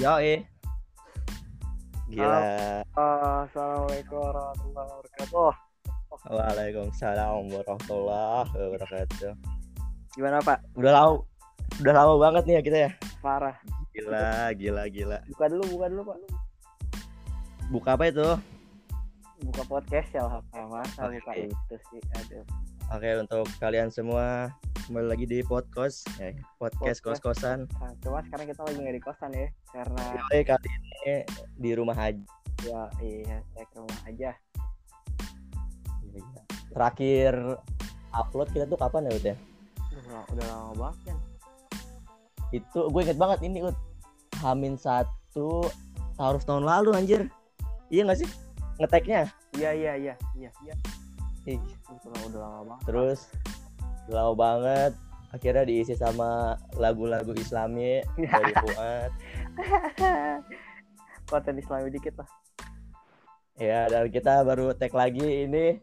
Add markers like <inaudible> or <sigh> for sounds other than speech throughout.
Yo eh. Gila. Assalamualaikum warahmatullahi wabarakatuh. Waalaikumsalam warahmatullahi wabarakatuh. Gimana Pak? Udah lama, udah lama banget nih ya kita ya. Parah. Gila, gila, gila. Buka dulu, buka dulu Pak. Buka apa itu? Buka podcast ya lah. Masa Oke. buka itu sih. Aduh. Oke untuk kalian semua kembali lagi di podcast, ya, podcast Podcast. kos-kosan. Nah, cuma sekarang kita lagi nggak di kosan ya, karena Yoi, kali ini di rumah aja. ya iya saya ke rumah aja. Terakhir upload kita tuh kapan ya Ut ya? Udah, udah lama banget kan. Itu gue inget banget ini Ut. Hamin satu taruh tahun lalu anjir. Iya gak sih? Ngeteknya. Iya iya iya iya iya. Ih, Udah, udah lama banget. Terus lama banget akhirnya diisi sama lagu-lagu Islami <laughs> dari Fuad. <laughs> konten Islami dikit lah. Ya, dan kita baru tag lagi ini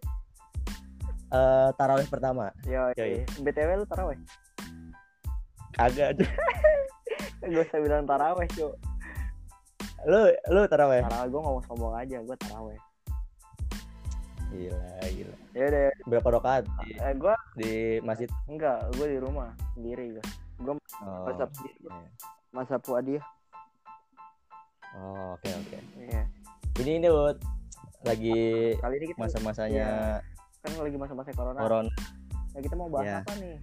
eh tarawih pertama. Yo, Yoi. BTW lu taraweh? Kagak. Gue <laughs> usah bilang taraweh, cuy. lu lu tarawih. Taraweh gue ngomong sombong aja, gue taraweh. Gila, gila. Ya udah, Berapa rakaat di, eh, gue di masjid? enggak, gue di rumah sendiri gue. Gue Oh, WhatsApp iya. masa puadiah. Oh, oke oke. Iya. Ini ini Ut, lagi Kali ini kita masa-masanya kan lagi masa-masa corona. corona. Nah, kita mau bahas Iya. apa nih?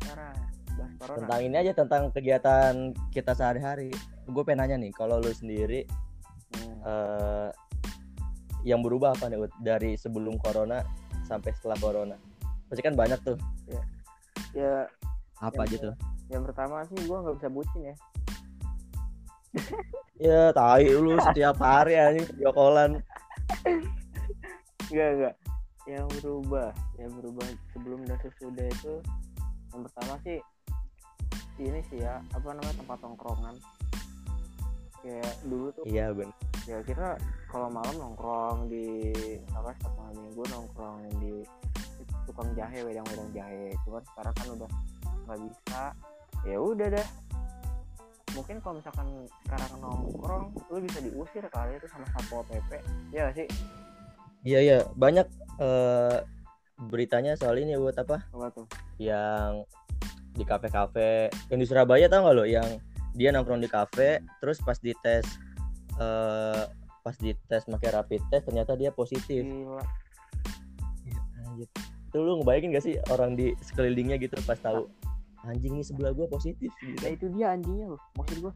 Sekarang bahas corona. Tentang ini aja tentang kegiatan kita sehari-hari. Gue pengen nanya nih, kalau lu sendiri Hmm. eh yang berubah apa nih Ut? dari sebelum corona sampai setelah corona pasti kan banyak tuh Ya, apa Yang aja tuh yang pertama sih gue nggak bisa bucin ya. <laughs> ya tai lu setiap hari anjing video callan Enggak enggak. Yang berubah, yang berubah sebelum dan sesudah itu yang pertama sih ini sih ya apa namanya tempat tongkrongan. Kayak dulu tuh iya bener ya kita kalau malam nongkrong di apa setiap malam minggu nongkrong di tukang jahe wedang-wedang jahe. Cuman sekarang kan udah nggak bisa. Ya udah dah. Mungkin kalau misalkan sekarang nongkrong lu bisa diusir kali itu sama satpol pp ya gak sih? Iya iya. Banyak eh beritanya soal ini buat apa? Apa tuh? Yang di kafe-kafe. Yang di Surabaya tau gak lo? Yang dia nongkrong di kafe terus pas dites eh pas dites pakai rapid test ternyata dia positif gila Anjir. Itu lu ngebayangin gak sih orang di sekelilingnya gitu pas tahu anjing nih sebelah gua positif gitu. nah itu dia anjingnya loh maksud gua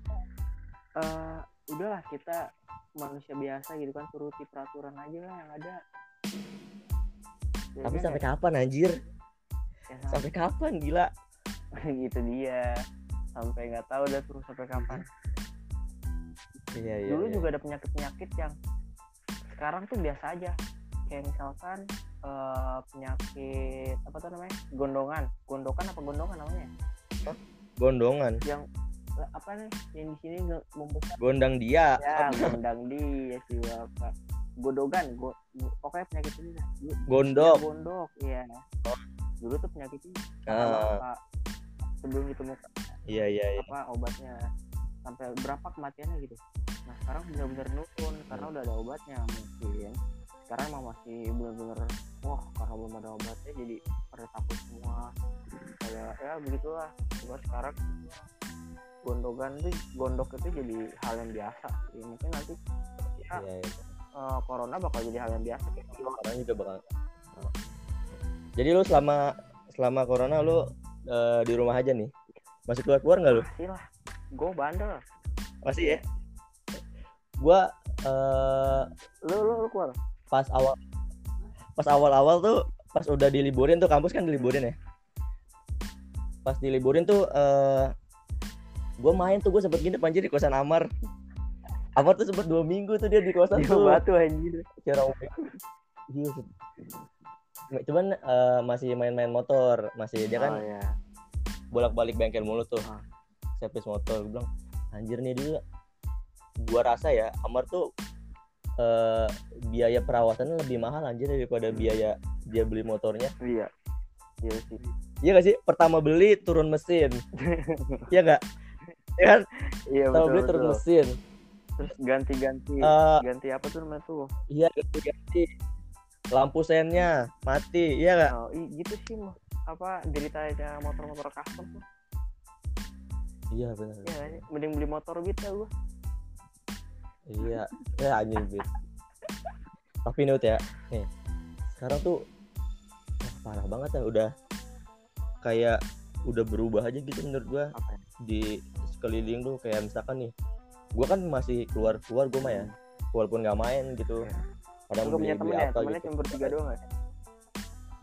eh udahlah kita manusia biasa gitu kan turuti peraturan aja lah yang ada Ya Tapi kan sampai ya? kapan anjir? Ya, sampai Sampai kapan gila? <laughs> gitu dia sampai nggak tahu udah terus sampai kapan Iya iya. dulu iya. juga ada penyakit penyakit yang sekarang tuh biasa aja kayak misalkan eh, penyakit apa tuh namanya gondongan gondokan apa gondongan namanya gondongan, yang eh, apa nih yang di sini membesar gondang dia. ya gondang dia sih apa godogan go, go- pokoknya penyakit ini. Dulu- Gondok. ya, gondok iya dulu tuh penyakit ini kata Ah. bapak sebelum ditemukan Iya iya iya. apa obatnya sampai berapa kematiannya gitu nah sekarang benar-benar nurun karena udah ada obatnya mungkin sekarang emang masih benar-benar wah karena belum ada obatnya jadi pada takut semua kayak ya begitulah cuma sekarang gondogan tuh gondok itu jadi hal yang biasa ya, mungkin nanti ya, Iya iya. eh, corona bakal jadi hal yang biasa Orang juga bakal. Jadi lu selama selama corona lu eh, di rumah aja nih. Masih keluar keluar nggak lu? masih lah gue bandel Masih ya. Gua eh, lu lu, lu keluar. pas awal pas awal-awal tuh pas udah diliburin tuh kampus kan diliburin ya? Pas diliburin tuh eh gue main tuh gue sempet nginep anjir di kosan Amar. Amar tuh sempet dua minggu tuh dia di kosan di tuh. batu anjir. Kira Iya, cuman eh, masih main-main motor masih dia kan oh, ya. bolak-balik bengkel mulu tuh. Ah. servis motor gue bilang anjir nih dulu gua rasa ya Amar tuh eh, biaya perawatannya lebih mahal anjir daripada biaya dia beli motornya. Iya. Iya sih. Iya gak sih? Pertama beli turun mesin. <laughs> Iya gak? ya kan? Iya sama betul, beli turun betul. mesin. Terus ganti-ganti. Eh, ganti apa tuh namanya tuh? Iya ganti-ganti. Lampu sennya mati iya nggak? Oh, gitu sih apa ceritanya motor-motor custom tuh. Iya benar Iya mending beli motor gitu gua iya. Ya anjing Bit. tapi nih Ut, ya. Nih. Sekarang tuh wah, parah banget ya udah kayak udah berubah aja gitu menurut gua. Apa ya? di sekeliling tuh kayak misalkan nih gua kan masih keluar keluar gua mah ya. Walaupun nggak main gitu. Iya. kadang Lu punya temen ya temennya gitu. cuma bertiga doang gak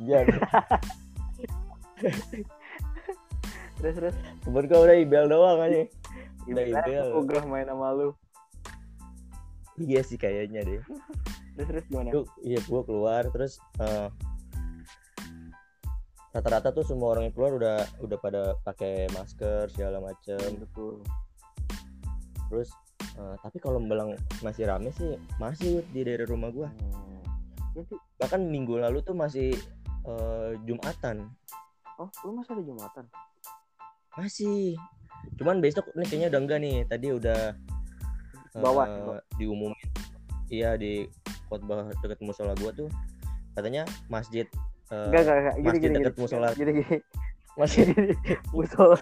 iya. <laughs> <laughs> Terus terus. Temen gua udah ibel doang aja Udah ibel. ogah main sama lu iya sih kayaknya deh. Terus terus gimana? Iya gua keluar terus eh, rata-rata tuh semua orang yang keluar udah udah pada pakai masker segala macem. Betul. Terus eh, tapi kalau Malang masih rame sih masih di daerah rumah gua. Hmm. bahkan minggu lalu tuh masih eh, jumatan. Oh lu masih ada jumatan? Masih. Cuman besok nih kayaknya udah enggak nih. Tadi udah Bawah, bawah. diumumin. Iya di khotbah dekat musola gua tuh katanya masjid eh, enggak enggak enggak. Gini masjid gini dekat gini. musola. Gini gini. <laughs> Masjid. Gini musola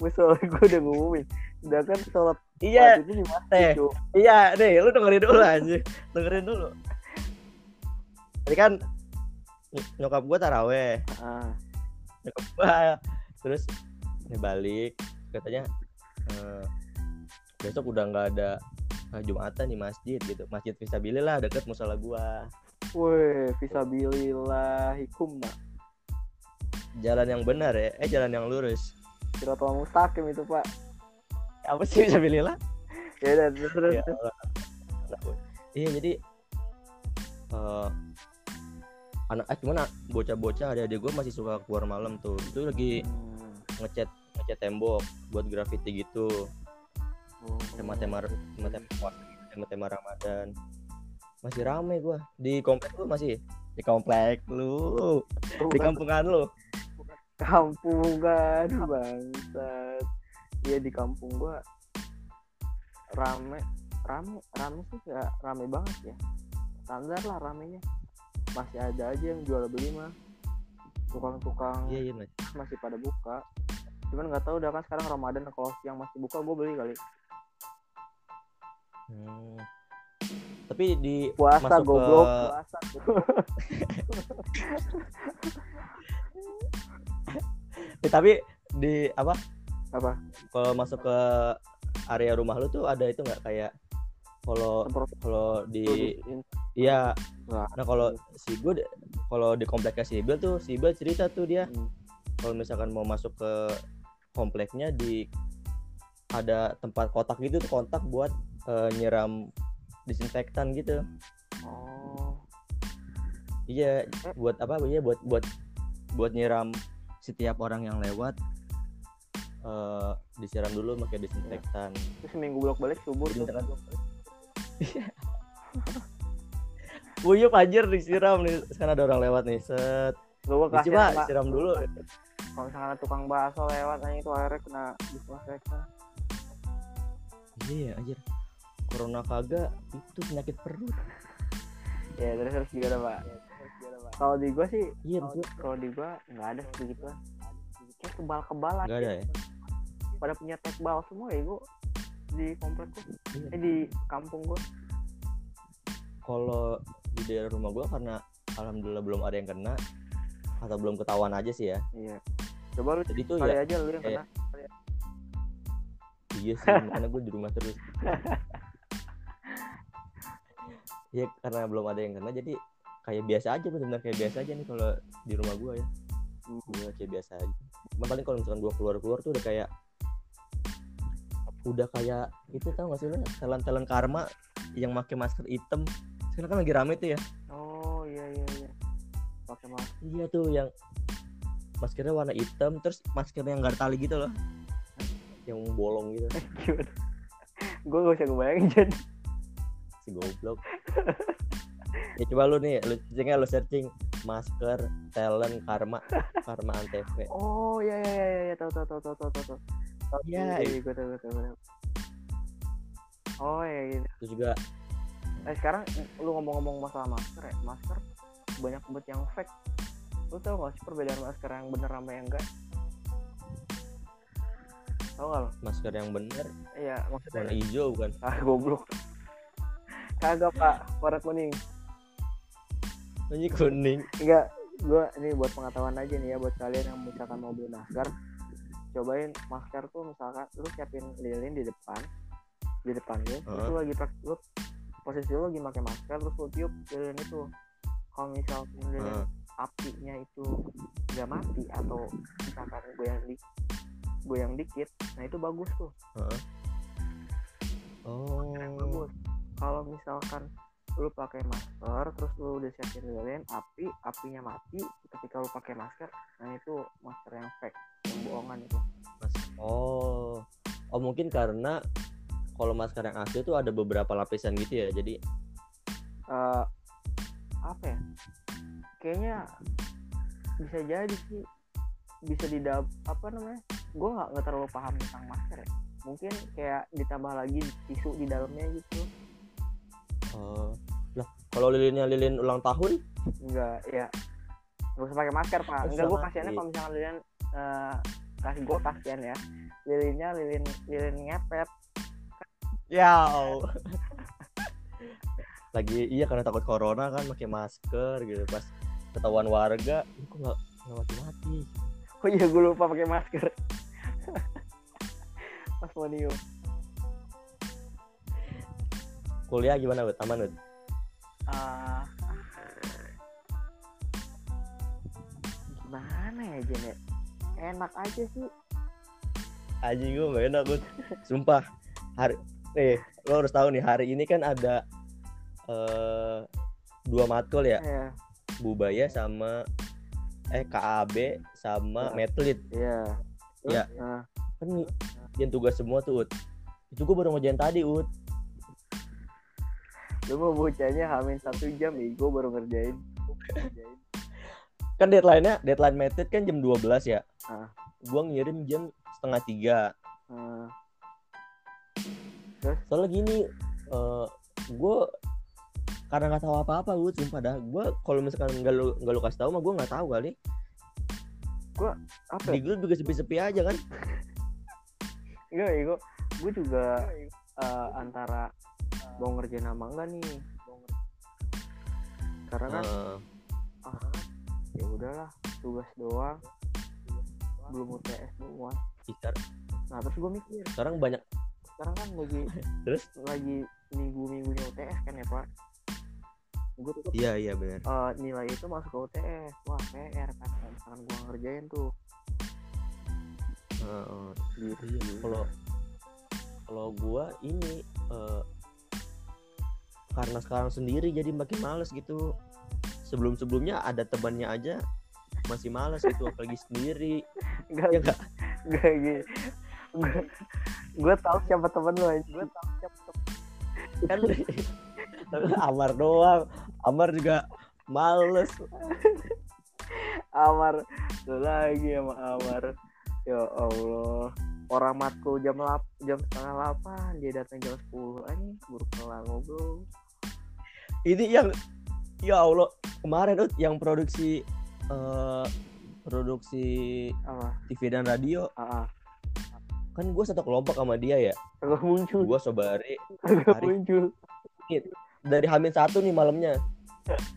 musola gue udah ngumumin. Sedangkan sholat iya. Jumat itu di masjid. Cuk. iya deh lu dengerin dulu anjir dengerin dulu. Tadi kan ny- nyokap gua taraweh. Ah. Nyokap gua terus balik katanya eh, besok udah nggak ada eh, jumatan di masjid gitu masjid Fisabilillah deket musola gua Woi, fisabilillah hikumna. jalan yang benar ya eh jalan yang lurus Siratul mustaqim itu, Pak. apa sih Fisabilillah Ya udah terus terus. Ya iya jadi eh anak eh cuman ah, bocah-bocah ada adik gue masih suka keluar malam tuh itu lagi Hmm. ngecat ngecat tembok buat graffiti gitu. Tema-tema tema-tema puasa, tema-tema Ramadan. Masih rame gua. Di komplek lu masih? Di komplek lu. Di Bukan kampungan lu? Kampungan bangsat. Iya di kampung gua rame. Rame rame sih ya rame banget ya. Standar lah ramenya. Masih ada aja yang jual beli mah. Tukang-tukang iya iya Mas. masih pada buka. Cuman nggak tahu udah kan sekarang Ramadan kalau siang masih buka gue beli kali Hmm. tapi di puasa masuk goblok ke puasa <laughs> eh, tapi di apa apa kalau masuk ke area rumah lu tuh ada itu nggak kayak kalau kalau di produce iya Nggak. nah kalau si gue kalau di kompleknya si Ibil tuh si Ibil cerita tuh dia Hmm. kalau misalkan mau masuk ke kompleknya di ada tempat kotak gitu tuh kontak buat eh, nyiram disinfektan gitu. Oh. Iya buat apa? Iya buat buat buat nyiram setiap orang yang lewat eh disiram dulu pakai disinfektan. Terus seminggu bolak balik subur misalkan- Wuyup <laughs> anjir disiram nih. Sekarang ada orang lewat nih set. Gue kasih coba siram dulu. Kalau misalkan ada tukang bakso lewat aja itu akhirnya kena disinfektan. Iya anjir corona kagak itu penyakit perut. Ya terus terus gimana pak? Kalau di gua sih iya kalau di gua nggak ada sih gitu. Kayak kebal kebalan nggak ada ya? Pada punya tekbal semua ya gua di komplek gua. Iya. eh di kampung gua. Kalau di daerah rumah gua karena alhamdulillah belum ada yang kena atau belum ketahuan aja sih ya. Iya. Coba lu jadi tuh kali ya aja lu yang kayak- kena. Iya sih makanya gue di rumah terus <laughs> Iya karena belum ada yang kena jadi kayak biasa aja benar kayak biasa aja nih kalau di rumah gua ya. Hmm. Iya kayak biasa aja. Cuman paling kalau misalkan gua keluar keluar tuh udah kayak udah kayak itu tau gak sih lo talent talent karma yang pakai masker hitam. Sekarang kan lagi rame tuh ya. Oh iya iya iya. Pakai masker. Iya tuh yang maskernya warna hitam terus maskernya yang gak ada tali gitu loh. Yang bolong gitu. <laughs> Gua gak usah ngebayangin jadi si goblok. Ya coba lu nih lu searching lu searching. Masker talent karma. Karma antv oh iya iya iya iya tahu tahu tahu tahu tahu tahu. Iya, iya gue tahu gue tahu gue tahu. oh ya gitu terus juga eh sekarang lu ngomong-ngomong masalah masker ya masker banyak banget yang fake. Lu tau gak sih perbedaan masker yang bener sama yang enggak? Tau gak lo masker yang bener? Iya maksudnya warna hijau bukan? Ah goblok kagak pak. Warna kuning. Ini kuning. Enggak gua ini buat pengetahuan aja nih ya buat kalian yang misalkan mau beli masker cobain masker tuh misalkan lu siapin lilin di depan di depan lu terus lu lagi lu posisi lu lagi pakai masker terus lu tiup lilin itu. Kalau misalkan lilin Heeh. apinya itu nggak mati atau misalkan goyang di goyang dikit nah itu bagus tuh. Heeh. oh. bagus kalau misalkan lu pakai masker terus lu udah siapin lilin api apinya mati ketika lu pakai masker nah itu masker yang fake yang bohongan itu. Mas- oh. Oh mungkin karena kalau masker yang asli itu ada beberapa lapisan gitu ya jadi Eh apa ya? Kayaknya bisa jadi sih bisa didap apa namanya? Gue nggak terlalu paham tentang masker ya. Mungkin kayak ditambah lagi tisu di dalamnya gitu oh. Lah kalau lilinnya lilin ulang tahun? Enggak ya nggak usah pakai masker pak. Nggak enggak gue kasihannya kalau misalkan lilin eh kasih gue kasihan ya. Lilinnya lilin lilin ngepet. Ya <laughs> lagi iya karena takut corona kan pakai masker gitu. Pas ketahuan warga "Ini kok nggak nggak mati mati oh iya gue lupa pakai masker. <laughs> Pas mau kuliah gimana Wud? aman Wud? Ah. gimana ya Jen ya? enak aja sih Anjing gue gak enak. Sumpah hari nih lo harus tahu nih hari ini kan ada eh dua matkul ya ya Bubaya sama eh KAB sama Ya. Metlit iya Ya. Nah, kan yang tugas semua tuh Ud. itu gue baru ngerjain tadi Ud lu mau bocahnya hamin satu jam nih gue baru ngerjain. Kan deadline-nya deadline Metlit kan jam 12 ya. Ah. gue ngirim jam setengah tiga. Nah, soalnya gini eh gue karena nggak tahu apa-apa gue sumpah dah. Gue kalau misalkan nggak lu nggak lu kasih tahu mah gue nggak tahu kali. Apa? Di ya? gue juga sepi-sepi aja kan? Enggak ya gue gue juga eh, antara mau ngerjain apa enggak nih? Karena kan Heeh. ah, ya udahlah tugas doang. Belum UTS semua. Nah terus gue mikir. Sekarang banyak sekarang kan lagi <laughs> Terus? lagi minggu minggunya UTS kan ya pak? Gue tuh iya iya benar eh, nilai itu masuk ke UTS wah PR kan misalkan gue ngerjain tuh. Heeh. gitu. Iya, kalau kalau gua ini eh, karena sekarang sendiri jadi makin males gitu. Sebelum sebelumnya ada temannya aja masih males gitu apalagi sendiri. Enggak ya enggak enggak gitu gue tahu siapa temen lo gue tahu siapa temen kan Amar doang. Amar juga males. Amar lu lagi sama Amar. Ya Allah. Orang matkul jam lap jam setengah delapan dia datang jam sepuluh ini baru kelar ngobrol ini yang ya Allah kemarin Ut, yang produksi eh, produksi apa? TV dan radio. Ah. kan gue satu kelompok sama dia ya? Agak muncul. Gue sobari Arif. muncul. Dari Hamin satu nih malamnya.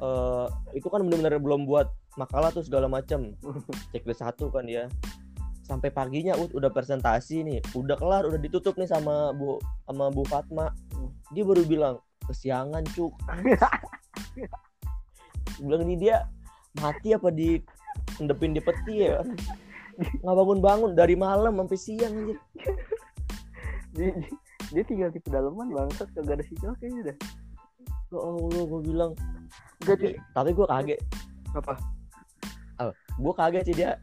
Eh itu kan benar-benar belum buat makalah tuh segala macam <laughs> checklist satu kan dia. Sampai paginya Ut, udah presentasi nih. Udah kelar udah ditutup nih sama bu sama Bu Fatma. Dia baru bilang kesiangan cuk. Bilang ini dia mati apa di endepin di peti ya? Nggak bangun bangun dari malam sampai siang aja dia, dia- tinggal di pedalaman bangsat. Kagak ada sinyal kayaknya dah. Ya Allah gue bilang. Gak tapi gue kaget. Apa? Gue kaget sih dia.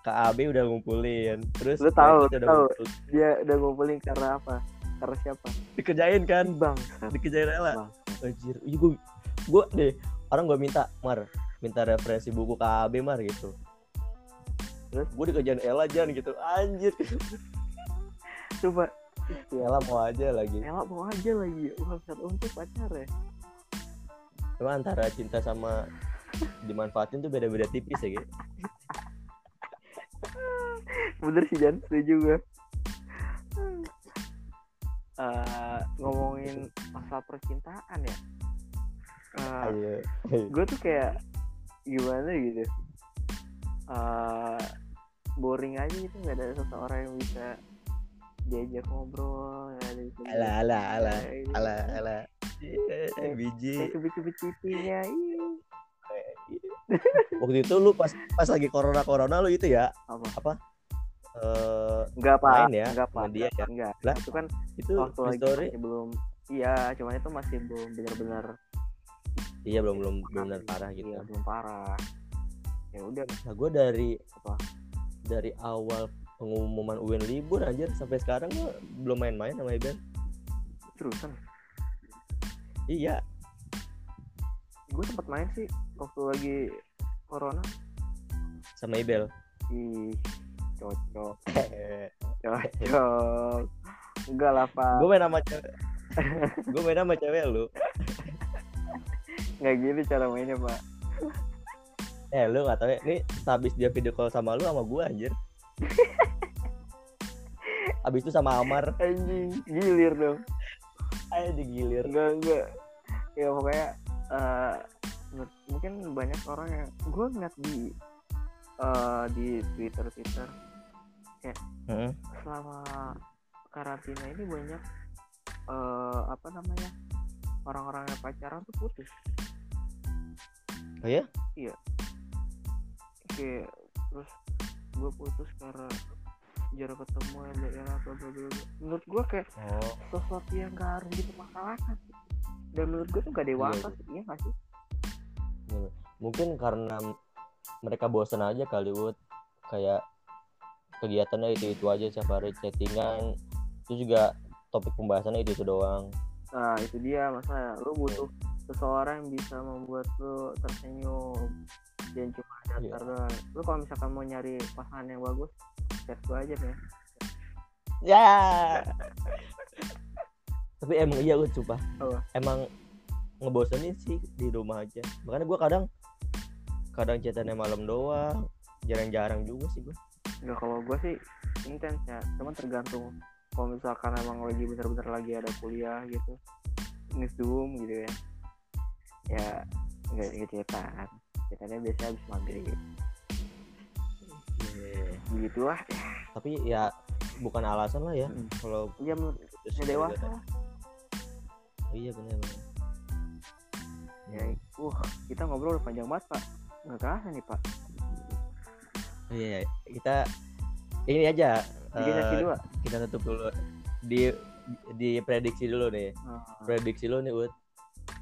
KAB udah ngumpulin. Terus Lu tahu, United udah tahu. ngumpul. dia udah ngumpulin karena apa karena siapa? Dikerjain kan? Bangsat dikerjain bangsat anjir. Iya gue gue deh orang gue minta mar minta referensi buku KAB mar gitu. Terus? gue dikerjain Ella Jan gitu. Anjir. Coba. Ella mau aja lagi. Ella mau aja lagi. Bangsat untuk pacar ya? Cuma antara cinta sama dimanfaatin tuh beda-beda tipis ya gitu bener sih Jan. Setuju gue Eh, ngomongin masalah percintaan ya. Eh, ayo gue tuh kayak gimana gitu? Eh boring aja gitu nggak ada seseorang yang bisa diajak ngobrol nggak ada bisa ala ala ala gitu. ala ala Eh, biji. cubit-cubit pipinya ih. waktu itu lu pas pas lagi corona corona lu itu ya apa eh enggak pak. Main ya enggak sama pak. dia enggak, enggak. Lah, itu kan itu waktu lagi story? masih belum iya cuman itu masih belum benar-benar iya belum belum benar parah gitu. iya, belum parah. Ya udah. Nah gue dari Apa? dari awal pengumuman UN libur aja sampai sekarang gue belum main-main sama Iben terusan? Iya. Gue sempat main sih waktu lagi corona. Sama Ibel. Ih cocok. Cocok. Enggak lah pak. Gue main sama cewek. Gue main sama cewek lu. Nggak gini cara mainnya pak. Eh lu nggak tahu ya ini habis dia video call sama lu sama gue anjir. Habis itu sama Amar. Anjing gilir dong. Ayo digilir. Enggak enggak ya pokoknya eh, menurut- mungkin banyak orang yang gue ngeliat di eh, di twitter twitter Heeh. selama karantina ini banyak eh, apa namanya orang-orang yang pacaran tuh putus. Oh ya kayak terus gue putus karena jarak ketemu ya bla bla bla. menurut gue kayak oh. sesuatu yang gak harus dipermasalahkan. Dan menurut gue tuh gak dewasa Iya, sih iya gak sih? Mungkin karena mereka bosan aja kali Wood kayak kegiatannya itu itu aja setiap hari chattingan itu juga topik pembahasannya itu itu doang. Nah itu dia masalah. Lu butuh seseorang yang bisa membuat lu tersenyum. Dan cuma datar doang. Lu kalau misalkan mau nyari pasangan yang bagus chat gue aja nih ya. Tapi emang iya gue coba Apa? emang ngebosenin sih di rumah aja. Makanya gue kadang kadang chatannya malam doang. Jarang-jarang juga sih gue Enggak kalau gue sih intens ya. Cuman tergantung kalau misalkan emang lagi bener-bener lagi ada kuliah gitu nge-zoom gitu ya. Ya enggak gitu cetan cetannya biasanya habis maghrib. Gitu lah tapi ya bukan alasan lah ya. Mm. kalau ya ya dewasa. Lah. iya benar benar ya uh kita ngobrol udah panjang banget pak. Nggak kerasa nih pak. Oh, iya kita ini aja dua? kita tutup dulu. Di di prediksi dulu nih. Nah, prediksi lu nih Ud.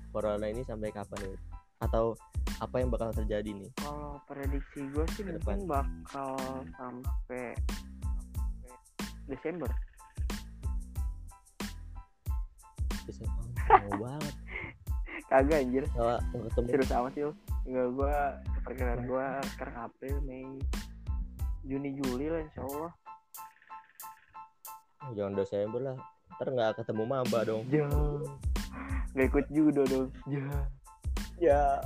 Corona ini sampai kapan nih? Atau apa yang bakal terjadi nih? Kalau prediksi gue sih Ke mungkin bakal sampai Desember. Oh, mau banget. Kagak anjir. Kalau ketemu serius amat sih lu Enggak gue perkiraan gue sekarang April Mei Juni Juli lah insya Allah. Jangan Desember lah. Ntar nggak ketemu maba dong. Jangan Gak ikut judo dong. Jangan ya.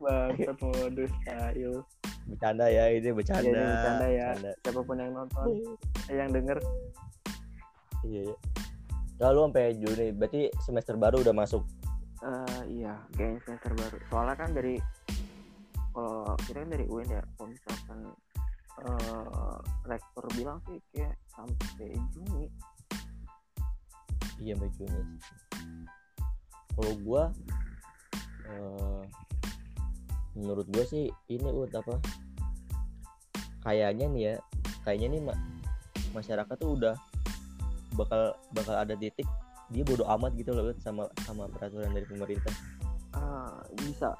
Bangsat modus tayo bercanda ya ini bercanda. Iya, ini bercanda ya. Bercanda. Siapa pun yang nonton eh, Yang denger. Iya iya. Kalau sampai Juni berarti semester baru udah masuk? Eh Iya kayaknya semester baru. Soalnya kan dari Kalau kita kan dari UIN ya Kalau misalkan eh Rektor bilang sih kayak Sampai Juni. Iya sampai Juni kalau gua eh, menurut gua sih ini Ud apa? Kayaknya nih ya kayaknya nih ma- masyarakat tuh udah bakal bakal ada titik dia bodoh amat gitu loh sama sama peraturan dari pemerintah. Ah, Bisa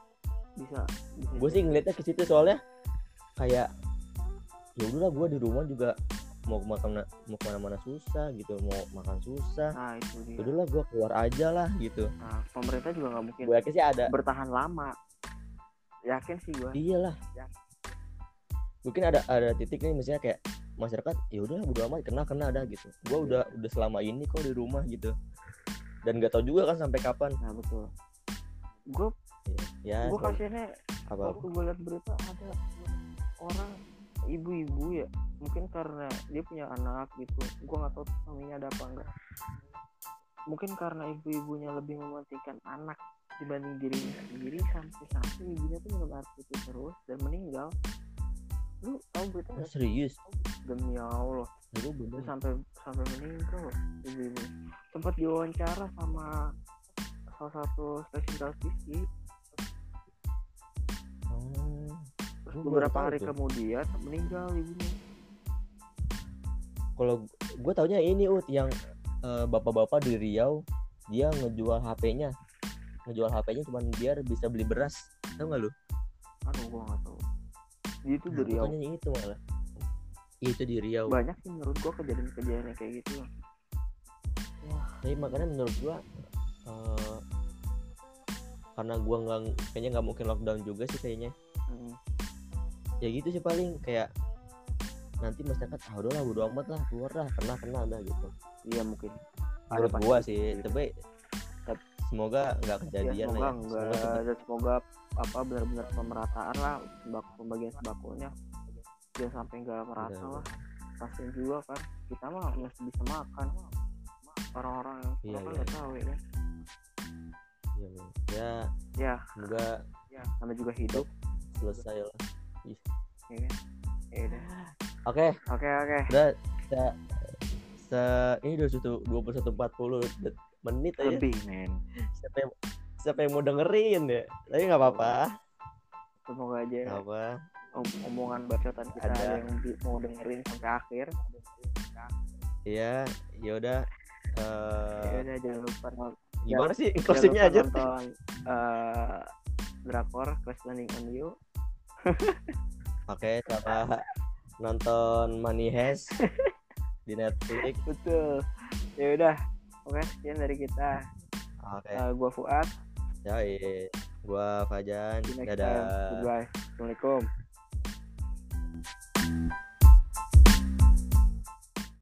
Bisa, bisa gue sih ngeliatnya ke situ soalnya kayak ya udahlah gue di rumah juga mau makan mau ke mana-mana susah gitu mau makan susah. Nah itu dia. Udahlah gue keluar aja lah gitu. Nah pemerintah juga nggak mungkin gue yakin sih ada. bertahan lama. Yakin sih gue iyalah. Ya. mungkin ada ada titik nih misalnya kayak masyarakat ya udah bodo amat kena kena ada gitu. Gue udah udah selama ini kok di rumah gitu. Dan gak tau juga kan sampai kapan. Nah betul. Gue ya gue selalu- kasihannya apa waktu gue liat berita ada orang ibu-ibu ya mungkin karena dia punya anak gitu. Gue nggak tahu suaminya ada apa enggak. Mungkin karena ibu-ibunya lebih mementingkan anak dibanding dirinya sendiri sampai-sampai ibunya tuh air putih terus dan meninggal. Lu tahu berita nggak serius? Demi allah. Itu itu bener sampai sampai meninggal ibu-ibu. Sempat diwawancara sama salah satu stasiun televisi beberapa hari tuh. kemudian meninggal ibunya. Kalau gue taunya ini ut yang eh, bapak-bapak di Riau dia ngejual HP-nya ngejual HP-nya cuma biar bisa beli beras. Tau gak lu? Aduh gua nggak tahu. Itu Nah, dari Riau. pokoknya itu malah. Iya, itu di Riau. Banyak sih menurut gua kejadian-kejadian kayak gitu. Ya tapi makanya menurut gua eh, karena gua nggak kayaknya nggak mungkin lockdown juga sih kayaknya. Mm, ya gitu sih paling kayak nanti masyarakat ah udahlah bodo amat lah keluar lah kena kena dah gitu. Iya mungkin. Menurut pasti gua gitu. sih. tapi tep- semoga nggak ya, kejadian semoga lah ya. enggak Semoga dan semoga apa benar-benar pemerataan lah sembako pembagian sembakonya jangan sampai nggak merata Benar, lah. kasian juga kan kita mah masih bisa makan. Orang-orang yang Iya, kan iya. nggak tahu ya kan? Ya, ya ya. semoga namanya juga hidup. selesai lah ya kan? Ya udah. Oke. Oke oke. Udah se, se ini udah satu dua puluh satu empat puluh menit aja. Lebih men. Siapa yang siapa yang mau dengerin ya? Tapi nggak apa-apa. Semoga aja nggak apa om- omongan bacotan kita Ada. yang mau dengerin sampai akhir. Ya ya udah ya eh udah jangan lupa gimana sih closingnya aja? nonton eh, drakor Crash Landing on You <laughs> oke sama nonton Money Heist di Netflix. Betul. Ya udah oke sekian dari kita. Oke. Eh, gua Fuad. Ya gua Fajan dadah. goodbye. Assalamualaikum